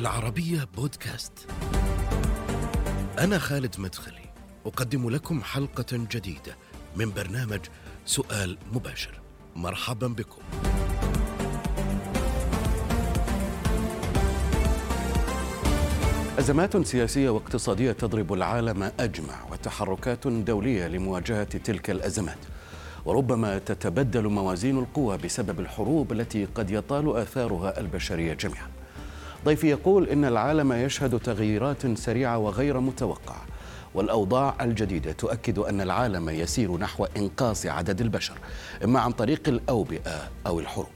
العربية بودكاست. أنا خالد مدخلي، أقدم لكم حلقة جديدة من برنامج سؤال مباشر. مرحبا بكم. أزمات سياسية واقتصادية تضرب العالم أجمع وتحركات دولية لمواجهة تلك الأزمات. وربما تتبدل موازين القوى بسبب الحروب التي قد يطال آثارها البشرية جميعا. ضيفي يقول إن العالم يشهد تغييرات سريعة وغير متوقعة والأوضاع الجديدة تؤكد أن العالم يسير نحو إنقاص عدد البشر إما عن طريق الأوبئة أو الحروب.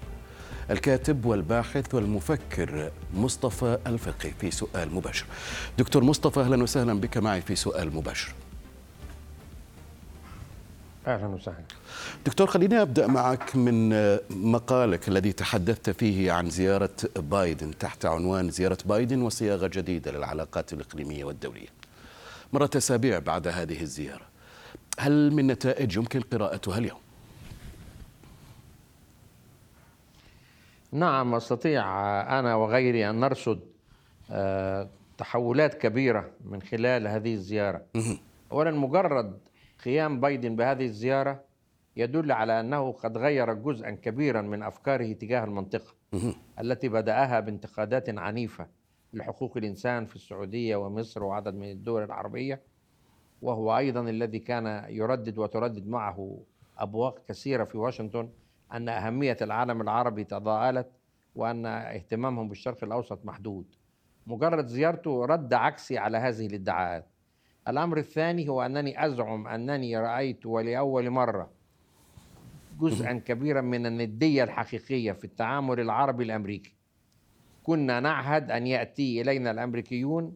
الكاتب والباحث والمفكر مصطفى الفقي في سؤال مباشر. دكتور مصطفى أهلا وسهلا بك معي في سؤال مباشر. أهلا وسهلا دكتور خليني أبدأ معك من مقالك الذي تحدثت فيه عن زيارة بايدن تحت عنوان زيارة بايدن وصياغة جديدة للعلاقات الإقليمية والدولية. مرة أسابيع بعد هذه الزيارة. هل من نتائج يمكن قراءتها اليوم؟ نعم أستطيع أنا وغيري أن نرصد تحولات كبيرة من خلال هذه الزيارة. اولا مجرد قيام بايدن بهذه الزيارة يدل على أنه قد غير جزءا كبيرا من أفكاره تجاه المنطقة التي بدأها بانتقادات عنيفة لحقوق الإنسان في السعودية ومصر وعدد من الدول العربية وهو أيضا الذي كان يردد وتردد معه أبواق كثيرة في واشنطن أن أهمية العالم العربي تضاءلت وأن اهتمامهم بالشرق الأوسط محدود. مجرد زيارته رد عكسي على هذه الادعاءات. الأمر الثاني هو أنني أزعم أنني رأيت ولأول مرة جزءا كبيرا من الندية الحقيقية في التعامل العربي الأمريكي. كنا نعهد أن يأتي إلينا الأمريكيون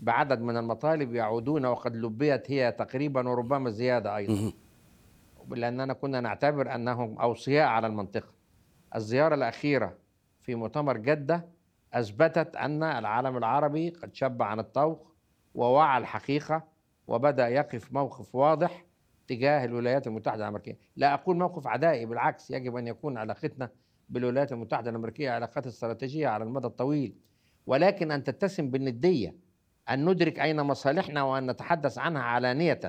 بعدد من المطالب يعودون وقد لبيت هي تقريبا وربما زيادة أيضا. لأننا كنا نعتبر أنهم أوصياء على المنطقة. الزيارة الأخيرة في مؤتمر جدة أثبتت أن العالم العربي قد شب عن الطوق ووعى الحقيقة وبدأ يقف موقف واضح تجاه الولايات المتحدة الأمريكية. لا أقول موقف عدائي بالعكس يجب أن يكون علاقتنا بالولايات المتحدة الأمريكية علاقات استراتيجية على المدى الطويل. ولكن أن تتسم بالندية أن ندرك أين مصالحنا وأن نتحدث عنها علانية.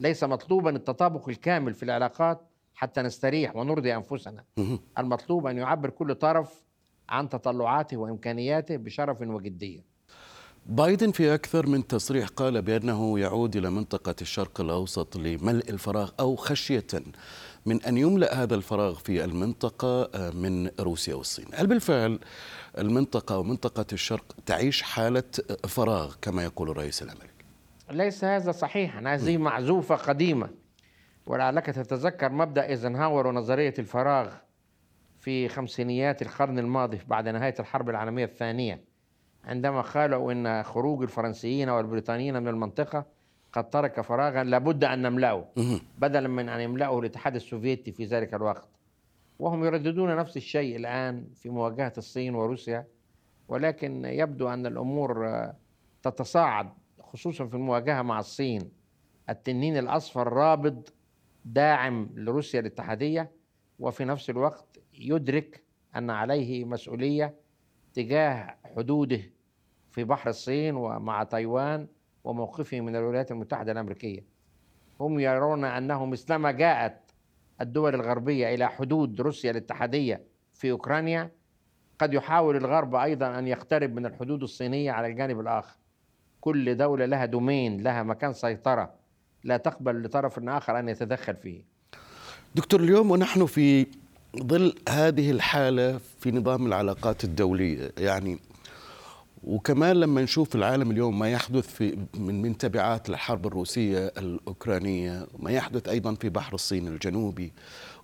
ليس مطلوبا التطابق الكامل في العلاقات حتى نستريح ونرضي أنفسنا. المطلوب أن يعبر كل طرف عن تطلعاته وإمكانياته بشرف وجدية. بايدن في أكثر من تصريح قال بأنه يعود إلى منطقة الشرق الأوسط لملء الفراغ أو خشية من أن يملأ هذا الفراغ في المنطقة من روسيا والصين. هل بالفعل المنطقة ومنطقة الشرق تعيش حالة فراغ كما يقول الرئيس الأمريكي؟ ليس هذا صحيحا هذه معزوفة قديمة. ولعلك تتذكر مبدأ إيزنهاور ونظرية الفراغ في خمسينيات القرن الماضي بعد نهاية الحرب العالمية الثانية؟ عندما قالوا إن خروج الفرنسيين والبريطانيين من المنطقة قد ترك فراغا لابد أن نملأه بدلا من أن يملأه الاتحاد السوفيتي في ذلك الوقت. وهم يرددون نفس الشيء الآن في مواجهة الصين وروسيا ولكن يبدو أن الأمور تتصاعد خصوصا في المواجهة مع الصين. التنين الأصفر رابض داعم لروسيا الاتحادية وفي نفس الوقت يدرك أن عليه مسؤولية تجاه حدوده في بحر الصين ومع تايوان وموقفه من الولايات المتحدة الأمريكية. هم يرون أنه مثلما جاءت الدول الغربية إلى حدود روسيا الاتحادية في أوكرانيا. قد يحاول الغرب أيضا أن يقترب من الحدود الصينية على الجانب الآخر. كل دولة لها دومين لها مكان سيطرة. لا تقبل لطرف آخر أن يتدخل فيه. دكتور اليوم ونحن في ظل هذه الحالة في نظام العلاقات الدولية يعني وكمان لما نشوف العالم اليوم ما يحدث في من من تبعات الحرب الروسية الأوكرانية ما يحدث أيضا في بحر الصين الجنوبي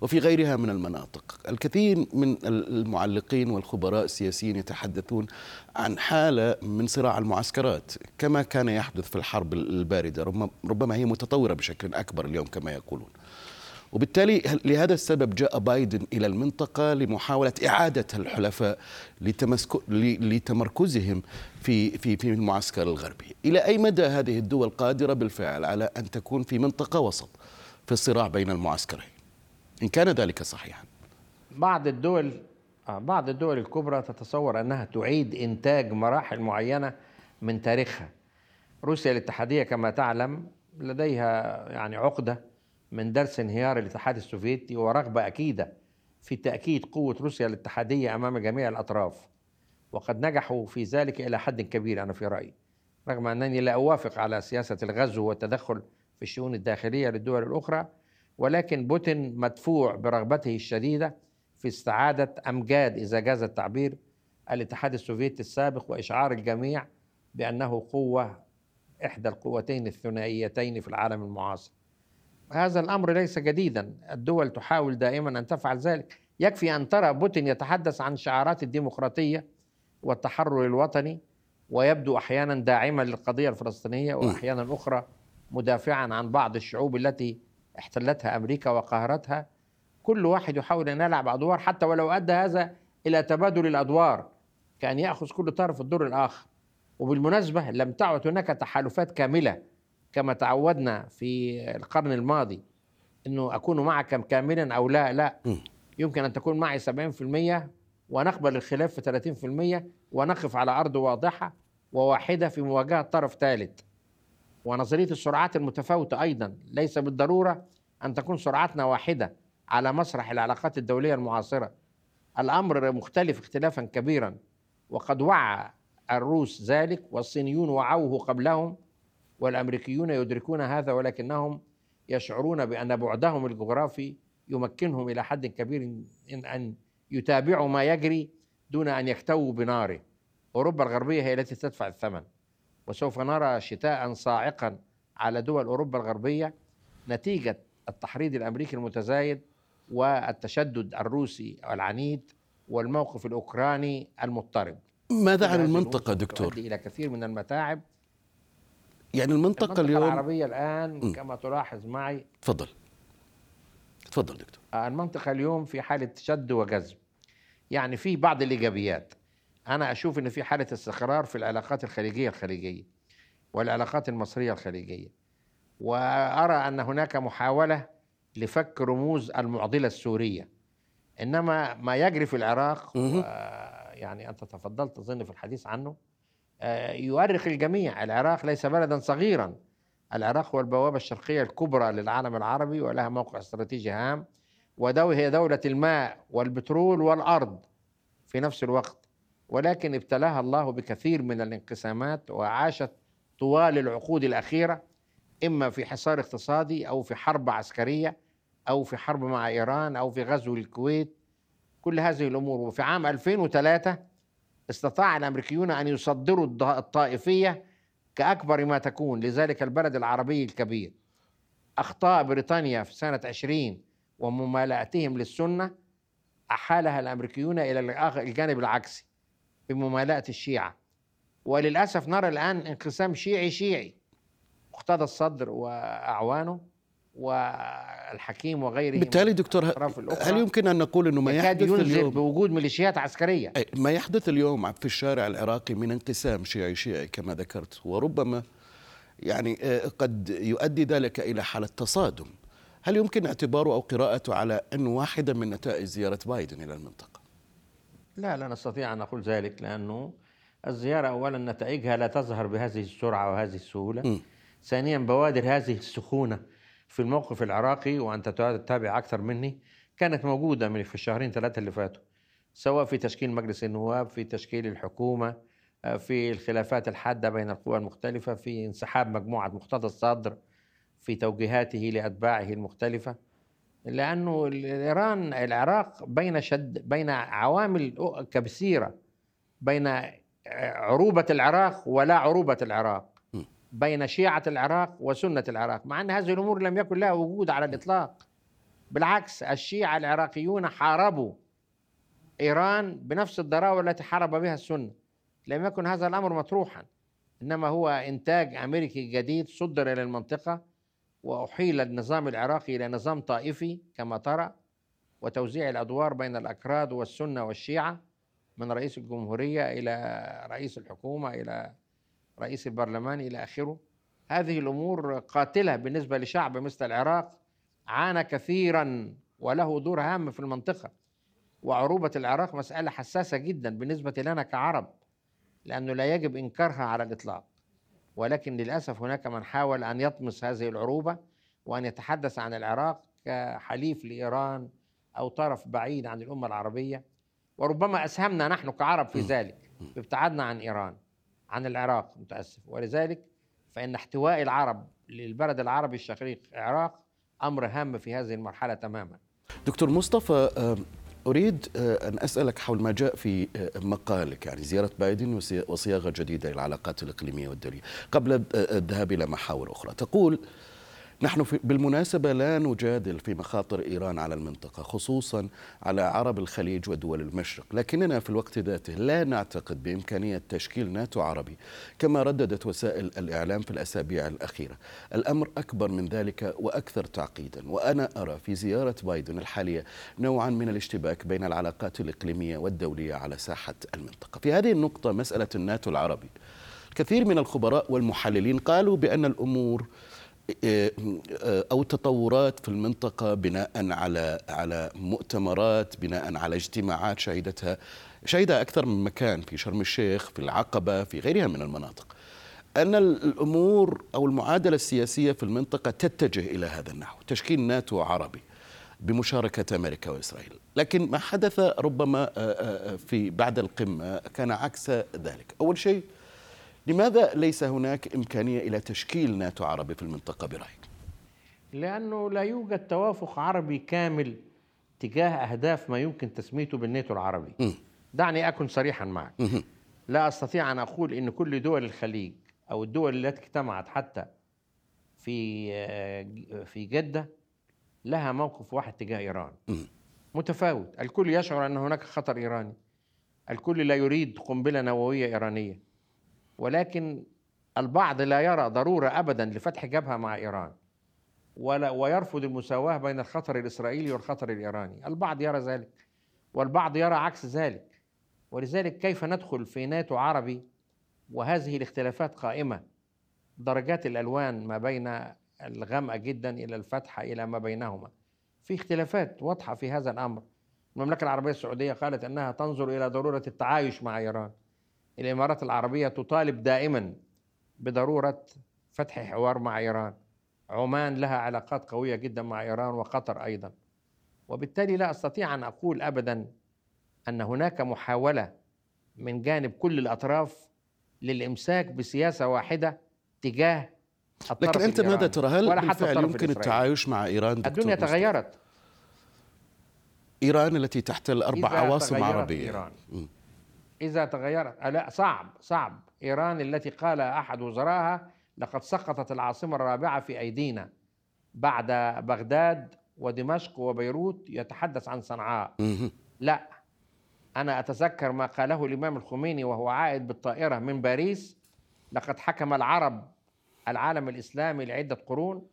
وفي غيرها من المناطق. الكثير من المعلقين والخبراء السياسيين يتحدثون عن حالة من صراع المعسكرات كما كان يحدث في الحرب الباردة ربما هي متطورة بشكل أكبر اليوم كما يقولون. وبالتالي لهذا السبب جاء بايدن إلى المنطقة لمحاولة إعادة الحلفاء لتمركزهم في في في المعسكر الغربي، إلى أي مدى هذه الدول قادرة بالفعل على أن تكون في منطقة وسط في الصراع بين المعسكرين؟ إن كان ذلك صحيحا. بعض الدول آه، بعض الدول الكبرى تتصور أنها تعيد إنتاج مراحل معينة من تاريخها روسيا الاتحادية كما تعلم لديها يعني عقدة من درس انهيار الاتحاد السوفيتي ورغبه أكيدة في تأكيد قوة روسيا الاتحادية أمام جميع الأطراف وقد نجحوا في ذلك إلى حد كبير أنا في رأيي رغم أنني لا أوافق على سياسة الغزو والتدخل في الشؤون الداخلية للدول الأخرى ولكن بوتين مدفوع برغبته الشديدة في استعادة أمجاد اذا جاز التعبير الاتحاد السوفيتي السابق وإشعار الجميع بأنه قوة إحدى القوتين الثنائيتين في العالم المعاصر. هذا الأمر ليس جديدا، الدول تحاول دائما أن تفعل ذلك، يكفي أن ترى بوتين يتحدث عن شعارات الديمقراطية والتحرر الوطني ويبدو أحيانا داعما للقضية الفلسطينية واحيانا أخرى مدافعا عن بعض الشعوب التي احتلتها أمريكا وقهرتها. كل واحد يحاول أن يلعب أدوار حتى ولو أدى هذا إلى تبادل الأدوار كأن يأخذ كل طرف الدور الآخر. وبالمناسبة لم تعد هناك تحالفات كاملة كما تعودنا في القرن الماضي إنه أكون معك كاملا أو لا لا. يمكن أن تكون معي 70% ونقبل الخلاف في 30% ونقف على أرض واضحة وواحدة في مواجهة طرف ثالث. ونظرية السرعات المتفاوتة أيضا. ليس بالضرورة أن تكون سرعتنا واحدة على مسرح العلاقات الدولية المعاصرة. الأمر مختلف اختلافا كبيرا وقد وعى الروس ذلك والصينيون وعوه قبلهم والأمريكيون يدركون هذا ولكنهم يشعرون بأن بعدهم الجغرافي يمكنهم إلى حد كبير ان ان يتابعوا ما يجري دون أن يكتووا بناره. أوروبا الغربية هي التي تدفع الثمن وسوف نرى شتاء صاعقا على دول أوروبا الغربية نتيجة التحريض الأمريكي المتزايد والتشدد الروسي العنيد والموقف الأوكراني المضطرب. ماذا عن المنطقة دكتور؟ تؤدي إلى كثير من المتاعب. يعني المنطقة, المنطقة اليوم العربية الآن م. كما تلاحظ معي. تفضل. تفضل دكتور. المنطقة اليوم في حالة شد وجذب. يعني في بعض الإيجابيات. أنا أشوف أن في حالة استقرار في العلاقات الخليجية الخليجية والعلاقات المصرية الخليجية. وأرى أن هناك محاولة لفك رموز المعضلة السورية. إنما ما يجري في العراق يعني أنت تفضلت أظن في الحديث عنه آه، يؤرخ الجميع. العراق ليس بلدا صغيرا. العراق هو البوابة الشرقية الكبرى للعالم العربي ولها موقع استراتيجي هام. ودو هي دولة الماء والبترول والأرض في نفس الوقت. ولكن ابتلاها الله بكثير من الانقسامات وعاشت طوال العقود الأخيرة إما في حصار اقتصادي أو في حرب عسكرية أو في حرب مع إيران أو في غزو الكويت. كل هذه الأمور. وفي عام 2003 استطاع الأمريكيون أن يصدروا الطائفية كأكبر ما تكون لذلك البلد العربي الكبير. أخطاء بريطانيا في سنة 20 وممالأتهم للسنة أحالها الأمريكيون إلى الآخ- الجانب العكسي بممالأة الشيعة. وللأسف نرى الآن انقسام شيعي شيعي. مقتدى الصدر وأعوانه والحكيم وغيرهم بالتالي دكتور هل يمكن أن نقول إنه ما يحدث اليوم؟ بوجود ميليشيات عسكرية. أي، ما يحدث اليوم في الشارع العراقي من انقسام شيعي شيعي كما ذكرت وربما يعني آه، قد يؤدي ذلك إلى حالة تصادم. هل يمكن اعتباره أو قراءته على انه واحدة من نتائج زيارة بايدن إلى المنطقة؟ لا لا نستطيع أن نقول ذلك لأنه الزيارة أولا نتائجها لا تظهر بهذه السرعة وهذه السهولة. م. ثانيا بوادر هذه السخونة في الموقف العراقي وأنت تتابع أكثر مني كانت موجودة من في الشهرين ثلاثة اللي فاتوا سواء في تشكيل مجلس النواب في تشكيل الحكومة آه، في الخلافات الحادة بين القوى المختلفة في انسحاب مجموعة مقتدى الصدر في توجيهاته لأتباعه المختلفة لأنه إيران العراق بين شد بين عوامل كثيرة بين عروبة العراق ولا عروبة العراق. بين شيعة العراق وسنة العراق مع أن هذه الأمور لم يكن لها وجود على الإطلاق. بالعكس الشيعة العراقيون حاربوا إيران بنفس الضراوة التي حارب بها السنة. لم يكن هذا الأمر مطروحا. إنما هو إنتاج أمريكي جديد صدر إلى المنطقة وأحيل النظام العراقي إلى نظام طائفي كما ترى وتوزيع الأدوار بين الأكراد والسنة والشيعة من رئيس الجمهورية إلى رئيس الحكومة إلى رئيس البرلمان إلى آخره. هذه الأمور قاتلة بالنسبة لشعب مثل العراق عانى كثيرا وله دور هام في المنطقة. وعروبة العراق مسألة حساسة جدا بالنسبة لنا كعرب لأنه لا يجب إنكارها على الإطلاق. ولكن للأسف هناك من حاول أن يطمس هذه العروبة وأن يتحدث عن العراق كحليف لإيران أو طرف بعيد عن الأمة العربية. وربما أسهمنا نحن كعرب في ذلك بابتعادنا عن إيران. عن العراق متأسف. ولذلك فإن احتواء العرب للبلد العربي الشقيق العراق أمر هام في هذه المرحلة تماما. دكتور مصطفى آه، أريد آه، أن أسألك حول ما جاء في آه، مقالك يعني زيارة بايدن وصياغة جديدة للعلاقات الإقليمية والدولية. قبل الذهاب إلى محاور أخرى تقول نحن في بالمناسبة لا نجادل في مخاطر إيران على المنطقة خصوصا على عرب الخليج ودول المشرق. لكننا في الوقت ذاته لا نعتقد بإمكانية تشكيل ناتو عربي كما رددت وسائل الإعلام في الأسابيع الأخيرة. الأمر أكبر من ذلك وأكثر تعقيدا. وأنا أرى في زيارة بايدن الحالية نوعا من الاشتباك بين العلاقات الإقليمية والدولية على ساحة المنطقة. في هذه النقطة مسألة الناتو العربي كثير من الخبراء والمحللين قالوا بأن الأمور أو تطورات في المنطقة بناء على على مؤتمرات بناء على اجتماعات شهدتها شهدها أكثر من مكان في شرم الشيخ في العقبة في غيرها من المناطق. أن الأمور أو المعادلة السياسية في المنطقة تتجه إلى هذا النحو. تشكيل ناتو عربي بمشاركة أمريكا وإسرائيل. لكن ما حدث ربما في بعد القمة كان عكس ذلك. أول شيء لماذا ليس هناك إمكانية إلى تشكيل ناتو عربي في المنطقة برأيك؟ لأنه لا يوجد توافق عربي كامل تجاه أهداف ما يمكن تسميته بالناتو العربي م. دعني أكن صريحا معك م. لا أستطيع أن أقول إن كل دول الخليج أو الدول التي اجتمعت حتى في في جدة لها موقف واحد تجاه إيران م. متفاوت الكل يشعر أن هناك خطر إيراني الكل لا يريد قنبلة نووية إيرانية ولكن البعض لا يرى ضرورة أبدا لفتح جبهة مع إيران. ولا ويرفض المساواة بين الخطر الإسرائيلي والخطر الإيراني. البعض يرى ذلك والبعض يرى عكس ذلك. ولذلك كيف ندخل في ناتو عربي؟ وهذه الاختلافات قائمة. درجات الألوان ما بين الغامقة جدا إلى الفتحة إلى ما بينهما. في اختلافات واضحة في هذا الأمر. المملكة العربية السعودية قالت أنها تنظر إلى ضرورة التعايش مع إيران. الإمارات العربية تطالب دائما بضرورة فتح حوار مع إيران. عمان لها علاقات قوية جدا مع إيران وقطر أيضا. وبالتالي لا أستطيع أن أقول ابدا أن هناك محاولة من جانب كل الأطراف للإمساك بسياسة واحدة تجاه الطرف لكن أنت ماذا ترى؟ هل بالفعل يمكن التعايش مع إيران الدنيا تغيرت. إيران التي تحتل أربع عواصم عربية. إيران. إذا تغيرت. لا صعب صعب. إيران التي قال أحد وزرائها لقد سقطت العاصمة الرابعة في أيدينا بعد بغداد ودمشق وبيروت يتحدث عن صنعاء. لا. أنا أتذكر ما قاله الإمام الخميني وهو عائد بالطائرة من باريس لقد حكم العرب العالم الإسلامي لعدة قرون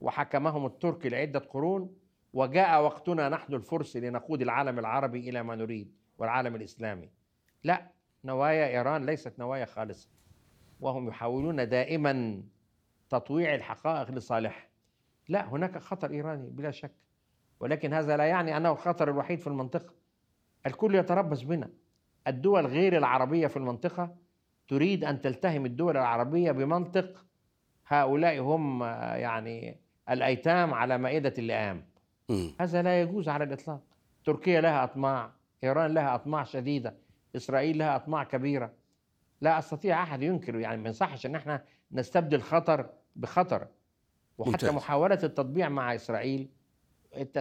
وحكمهم التركي لعدة قرون وجاء وقتنا نحن الفرس لنقود العالم العربي إلى ما نريد والعالم الإسلامي. لا نوايا إيران ليست نوايا خالصة. وهم يحاولون دائما تطويع الحقائق لصالح. لا هناك خطر إيراني بلا شك. ولكن هذا لا يعني أنه الخطر الوحيد في المنطقة. الكل يتربص بنا. الدول غير العربية في المنطقة تريد أن تلتهم الدول العربية بمنطق هؤلاء هم يعني الأيتام على مائدة اللئام. هذا لا يجوز على الإطلاق. تركيا لها أطماع. إيران لها أطماع شديدة. إسرائيل لها أطماع كبيرة. لا أستطيع أحد ينكر يعني ما يصحش إن إحنا نستبدل خطر بخطر. وحتى ممتاز. محاولة التطبيع مع إسرائيل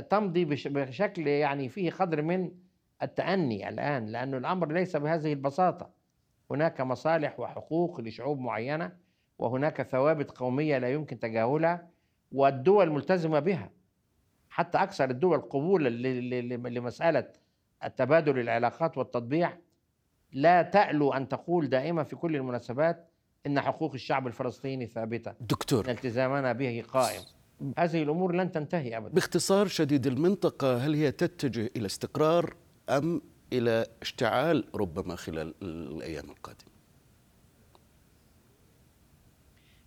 تمضي بشكل يعني فيه قدر من التأني الآن لأن الأمر ليس بهذه البساطة. هناك مصالح وحقوق لشعوب معينة وهناك ثوابت قومية لا يمكن تجاهلها والدول ملتزمة بها. حتى أكثر الدول قبولا لمسألة التبادل العلاقات والتطبيع لا تألو أن تقول دائما في كل المناسبات إن حقوق الشعب الفلسطيني ثابتة. دكتور. التزامنا به قائم. هذه الأمور لن تنتهي أبدا. باختصار شديد المنطقة هل هي تتجه إلى استقرار أم إلى اشتعال ربما خلال الأيام القادمة؟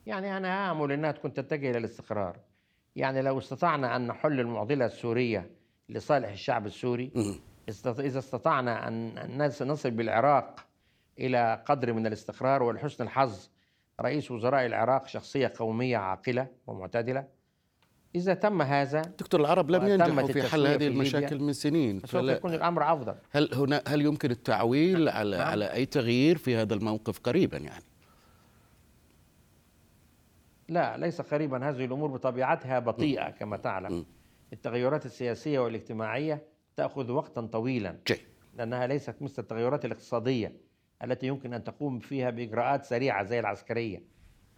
يعني أنا آمل أنها تكون تتجه إلى الاستقرار. يعني لو استطعنا أن نحل المعضلة السورية لصالح الشعب السوري إذا استطعنا أن نصل بالعراق إلى قدر من الاستقرار ولحسن الحظ رئيس وزراء العراق شخصية قومية عاقلة ومعتدلة. إذا تم هذا دكتور العرب لم ينجحوا في حل هذه في المشاكل. من سنين. سوف فلا يكون الأمر أفضل. هل هنا هل يمكن التعويل على نعم. على أي تغيير في هذا الموقف قريبا يعني؟ لا ليس قريبا. هذه الأمور بطبيعتها بطيئة كما تعلم. التغيرات السياسية والاجتماعية تأخذ وقتا طويلا. جيد لأنها ليست مثل التغيرات الاقتصادية التي يمكن أن تقوم فيها بإجراءات سريعة زي العسكرية.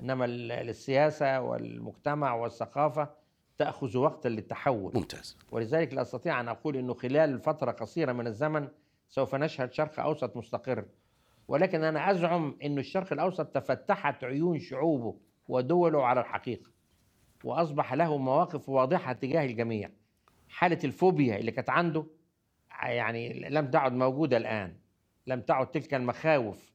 إنما ال- السياسة والمجتمع والثقافة تأخذ وقتا للتحول. ممتاز. ولذلك لا أستطيع أن أقول إنه خلال فترة قصيرة من الزمن سوف نشهد شرق أوسط مستقر. ولكن أنا أزعم إنه الشرق الأوسط تفتحت عيون شعوبه ودوله على الحقيقة وأصبح له مواقف واضحة تجاه الجميع. حالة الفوبيا اللي كانت عنده يعني لم تعد موجودة الآن لم تعد تلك المخاوف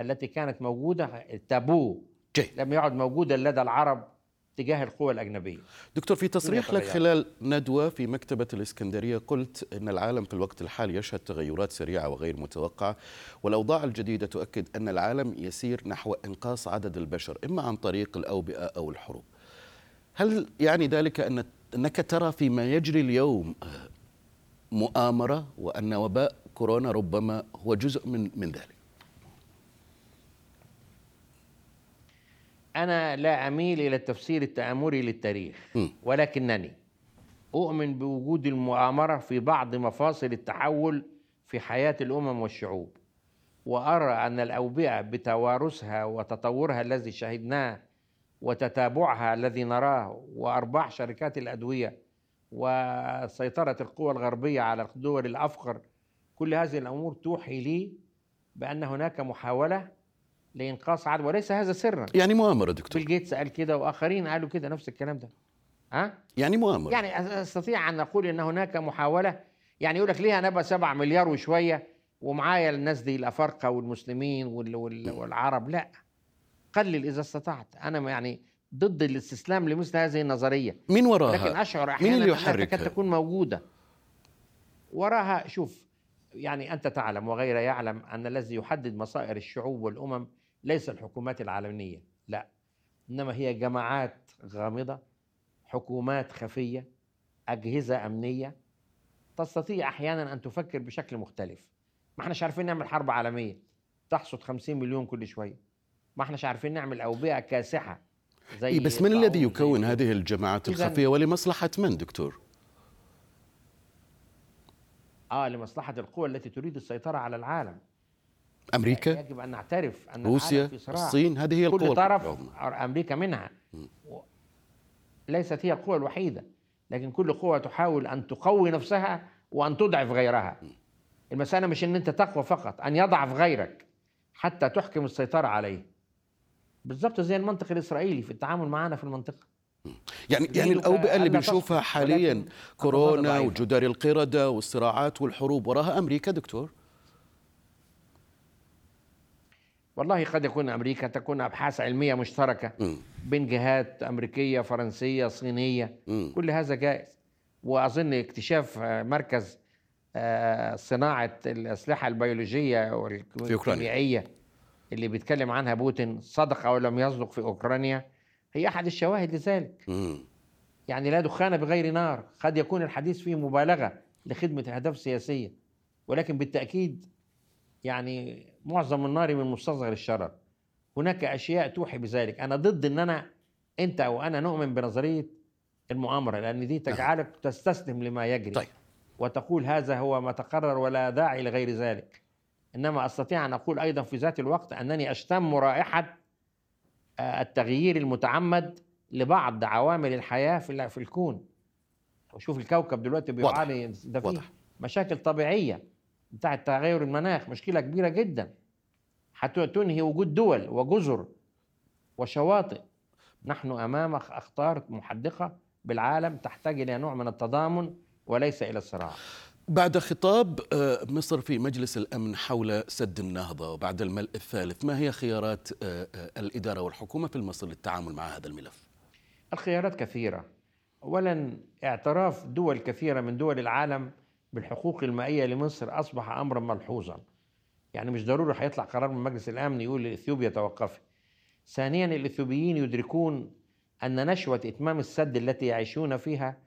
التي كانت موجودة التابو جيد. لم يعد موجودا لدى العرب تجاه القوى الأجنبية. دكتور في تصريح لك. خلال ندوة في مكتبة الإسكندرية قلت أن العالم في الوقت الحالي يشهد تغيرات سريعة وغير متوقعة والأوضاع الجديدة تؤكد أن العالم يسير نحو إنقاص عدد البشر إما عن طريق الأوبئة أو الحروب. هل يعني ذلك أن أنك ترى فيما يجري اليوم آه، مؤامرة وأن وباء كورونا ربما هو جزء من من ذلك أنا لا أميل إلى التفسير التآمري للتاريخ م. ولكنني أؤمن بوجود المؤامرة في بعض مفاصل التحول في حياة الأمم والشعوب وأرى أن الأوبئة بتوارثها وتطورها الذي شهدناه وتتابعها الذي نراه وأرباح شركات الأدوية وسيطرة القوى الغربية على الدول الأفقر. كل هذه الأمور توحي لي بأن هناك محاولة لإنقاص عدد وليس هذا سرا. يعني مؤامرة دكتور. بيل جيتس قال كده وآخرين قالوا كده نفس الكلام ده. ها؟ يعني مؤامرة. يعني أستطيع أن أقول إن هناك محاولة. يعني يقول لك ليه أنا أبقى 7 مليار وشوية ومعايا الناس دي الأفارقة والمسلمين وال وال والعرب؟ لا. قلل إذا استطعت. أنا يعني ضد الاستسلام لمثل هذه النظرية. مين لكن وراها أشعر مين أحيانا اللي أنها تكاد يحركها تكون موجودة. وراها شوف يعني أنت تعلم وغير يعلم أن الذي يحدد مصائر الشعوب والأمم ليس الحكومات العالمية. لا. إنما هي جماعات غامضة حكومات خفية أجهزة أمنية تستطيع أحيانا أن تفكر بشكل مختلف. ما إحناش عارفين نعمل حرب عالمية. تحصد 50 مليون كل شوية. ما احناش عارفين نعمل أوبئة كاسحة زي إيه بس من الذي يكون. هذه الجماعات الخفية ولمصلحة من دكتور؟ آه لمصلحة القوى التي تريد السيطرة على العالم. أمريكا؟ يجب أن نعترف أن روسيا؟ العالم في صراع. الصين؟ هذه هي القوى كل طرف. أمريكا منها. ليست هي القوى الوحيدة لكن كل قوة تحاول أن تقوي نفسها وأن تضعف غيرها. المسألة مش إن أنت تقوى فقط أن يضعف غيرك حتى تحكم السيطرة عليه. بالضبط زي المنطق الإسرائيلي في التعامل معنا في المنطقة يعني يعني الأوبئة اللي بنشوفها حاليا كورونا. وجدار القردة والصراعات والحروب وراها أمريكا دكتور والله قد يكون أمريكا تكون أبحاث علمية مشتركة. بين جهات أمريكية فرنسية صينية. كل هذا جائز وأظن اكتشاف مركز آه، صناعة الأسلحة البيولوجية. والكيميائية اللي بيتكلم عنها بوتين صدق أو لم يصدق في أوكرانيا هي أحد الشواهد لذلك. يعني لا دخان بغير نار قد يكون الحديث فيه مبالغة لخدمة أهداف سياسية ولكن بالتأكيد يعني معظم النار من مستصغر الشرر. هناك أشياء توحي بذلك. أنا ضد إن أنا أنت أو أنا نؤمن بنظرية المؤامرة لأن دي تجعلك تستسلم لما يجري. طيب. وتقول هذا هو ما تقرر ولا داعي لغير ذلك. إنما أستطيع أن أقول أيضا في ذات الوقت أنني أشتم رائحة آه، التغيير المتعمد لبعض عوامل الحياة في في الكون وشوف الكوكب دلوقتي. بيعاني ده فيه واضح. مشاكل طبيعية بتاعة تغير المناخ مشكلة كبيرة جدا حتى تنهي وجود دول وجزر وشواطئ نحن أمام أخطار محدقة بالعالم تحتاج إلى نوع من التضامن وليس إلى الصراع بعد خطاب آه، مصر في مجلس الأمن حول سد النهضة وبعد الملء الثالث ما هي خيارات آه، آه، الإدارة والحكومة في مصر للتعامل مع هذا الملف؟ الخيارات كثيرة. أولا اعتراف دول كثيرة من دول العالم بالحقوق المائية لمصر أصبح أمرا ملحوظا. يعني مش ضروري هيطلع قرار من مجلس الأمن يقول لإثيوبيا توقفي ثانيا الإثيوبيين يدركون أن نشوة إتمام السد التي يعيشون فيها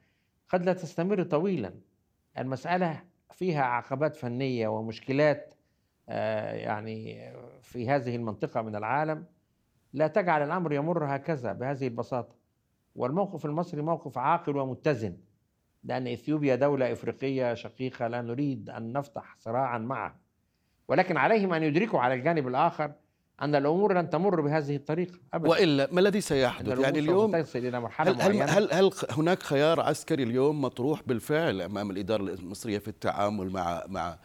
قد لا تستمر طويلا. المسألة فيها عقبات فنية ومشكلات آه، يعني في هذه المنطقة من العالم. لا تجعل الأمر يمر هكذا بهذه البساطة. والموقف المصري موقف عاقل ومتزن لأن إثيوبيا دولة إفريقية شقيقة لا نريد أن نفتح صراعا معها. ولكن عليهم أن يدركوا على الجانب الآخر أن الأمور لن تمر بهذه الطريقة أبدا. وإلا ما الذي سيحدث؟ يعني اليوم إلى مرحلة هل, معينة. هل, هل هناك خيار عسكري اليوم مطروح بالفعل أمام الإدارة المصرية في التعامل مع مع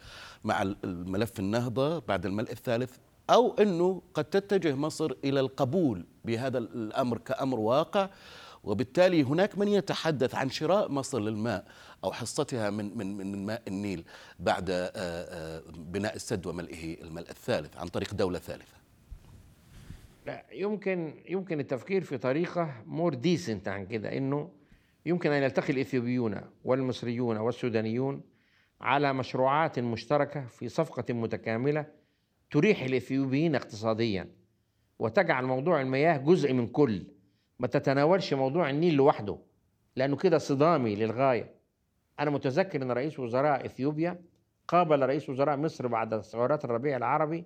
مع الملف النهضة بعد الملء الثالث؟ أو أنه قد تتجه مصر إلى القبول بهذا الأمر كأمر واقع وبالتالي هناك من يتحدث عن شراء مصر للماء أو حصتها من من من ماء النيل بعد آه، آه، بناء السد وملئه الملء الثالث عن طريق دولة ثالثة. لا يمكن يمكن التفكير في طريقة more decent عن كده إنه يمكن أن يلتقي الإثيوبيون والمصريون والسودانيون على مشروعات مشتركة في صفقة متكاملة تريح الإثيوبيين اقتصاديا وتجعل موضوع المياه جزء من كل. ما تتناولش موضوع النيل لوحده لأنه كده صدامي للغاية. أنا متذكر إن رئيس وزراء إثيوبيا قابل رئيس وزراء مصر بعد ثورات الربيع العربي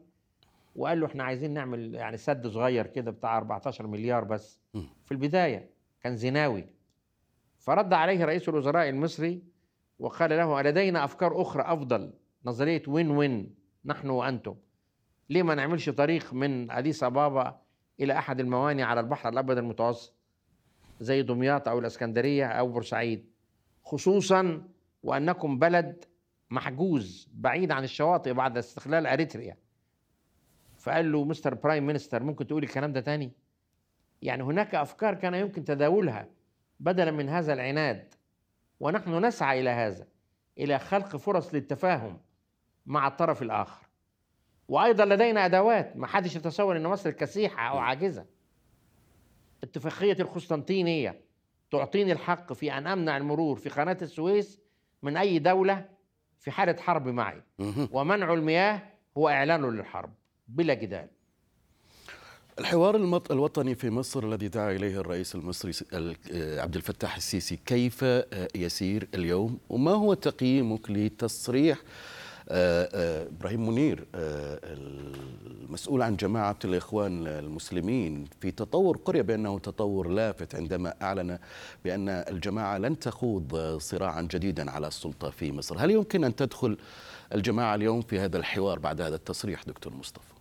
وقال له إحنا عايزين نعمل يعني سد صغير كده بتاع 14 مليار بس. في البداية كان زناوي. فرد عليه رئيس الوزراء المصري وقال له لدينا أفكار أخرى أفضل. نظرية وين وين نحن وأنتم. ليه ما نعملش طريق من أديس أبابا إلى أحد الموانئ على البحر الأبيض المتوسط زي دمياط أو الإسكندرية أو بورسعيد؟ خصوصا وأنكم بلد محجوز بعيد عن الشواطئ بعد استقلال أريتريا. فقال له Mister Prime Minister ممكن تقول الكلام ده تاني؟ يعني هناك أفكار كان يمكن تداولها بدلا من هذا العناد ونحن نسعى إلى هذا إلى خلق فرص للتفاهم مع الطرف الآخر. وأيضا لدينا أدوات ما حدش يتصور إن مصر كسيحة أو عاجزة. اتفاقية القسطنطينية تعطيني الحق في أن أمنع المرور في قناة السويس من أي دولة في حالة حرب معي. ومنع المياه هو اعلان للحرب. بلا جدال. الحوار الوطني في مصر الذي دعا إليه الرئيس المصري عبد الفتاح السيسي كيف يسير اليوم؟ وما هو تقييمك لتصريح آه، آه، إبراهيم منير آه، المسؤول عن جماعة الإخوان المسلمين في تطور قرئ بأنه تطور لافت عندما أعلن بأن الجماعة لن تخوض صراعا جديدا على السلطة في مصر، هل يمكن أن تدخل الجماعة اليوم في هذا الحوار بعد هذا التصريح دكتور مصطفى؟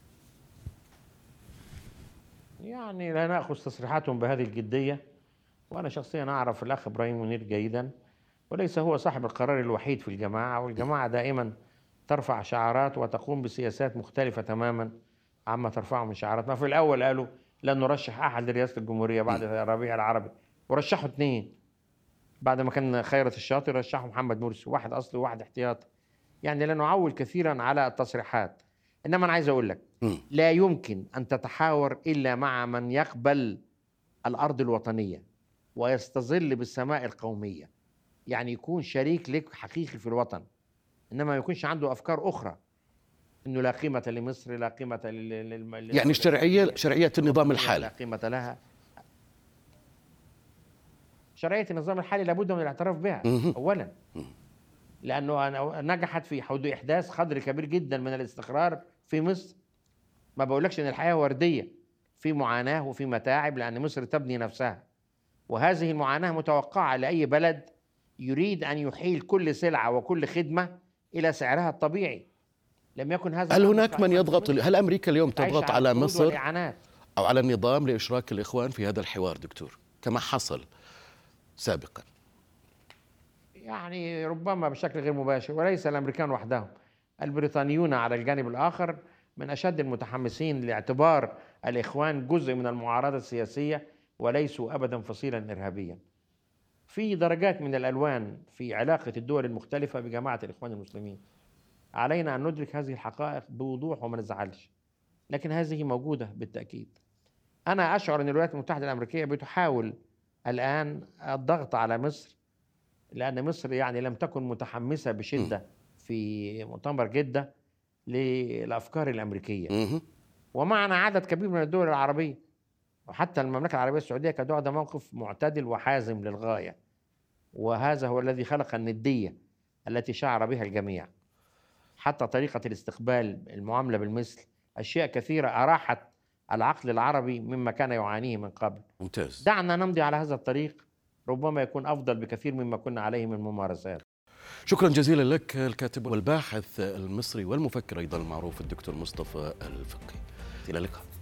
يعني لا نأخذ تصريحاتهم بهذه الجدية وأنا شخصيا أعرف الأخ إبراهيم منير جيدا وليس هو صاحب القرار الوحيد في الجماعة والجماعة دائما ترفع شعارات وتقوم بسياسات مختلفة تماما عما ترفعه من شعارات ما في الأول قالوا لن نرشح أحد لرئاسة الجمهورية بعد الربيع العربي. ورشحوا اثنين. بعد ما كان خيرة الشاطئ رشحوا محمد مرسي واحد أصلي وواحد احتياطي. يعني لا نعول كثيرا على التصريحات. إنما أنا عايز أقول لك لا يمكن أن تتحاور إلا مع من يقبل الأرض الوطنية ويستظل بالسماء القومية. يعني يكون شريك لك حقيقي في الوطن إنما ما يكونش عنده أفكار أخرى. إنه لا قيمة لمصر لا قيمة لل يعني الشرعيه شرعية النظام الحالي. لا قيمة لها. شرعية النظام الحالي لابد من الاعتراف بها اولا. لأنه نجحت في حدود إحداث قدر كبير جدا من الاستقرار في مصر. ما بقولكش إن الحياة وردية في معاناة وفي متاعب لأن مصر تبني نفسها. وهذه المعاناة متوقعة لاي بلد يريد أن يحيل كل سلعة وكل خدمة إلى سعرها الطبيعي. لم يكن هذا هل هناك من يضغط هل أمريكا اليوم تضغط على مصر أو على النظام لإشراك الإخوان في هذا الحوار دكتور؟ كما حصل سابقا. يعني ربما بشكل غير مباشر وليس الأمريكان وحدهم. البريطانيون على الجانب الآخر من أشد المتحمسين لاعتبار الإخوان جزء من المعارضة السياسية وليسوا ابدا فصيلا ارهابيا. في درجات من الألوان في علاقة الدول المختلفة بجماعة الإخوان المسلمين. علينا أن ندرك هذه الحقائق بوضوح وما نزعلش لكن هذه موجودة بالتأكيد. أنا أشعر أن الولايات المتحدة الأمريكية بتحاول الآن الضغط على مصر لأن مصر يعني لم تكن متحمسة بشدة في مؤتمر جدة للأفكار الأمريكية. ومعنا عدد كبير من الدول العربية. وحتى المملكة العربية السعودية كانت واخدة موقف معتدل وحازم للغاية. وهذا هو الذي خلق الندية التي شعر بها الجميع. حتى طريقة الاستقبال المعاملة بالمثل أشياء كثيرة أراحت العقل العربي مما كان يعانيه من قبل. ممتاز. دعنا نمضي على هذا الطريق. ربما يكون أفضل بكثير مما كنا عليه من ممارسات. شكرا جزيلا لك الكاتب والباحث المصري والمفكر أيضا المعروف الدكتور مصطفى الفقي. إلى اللقاء.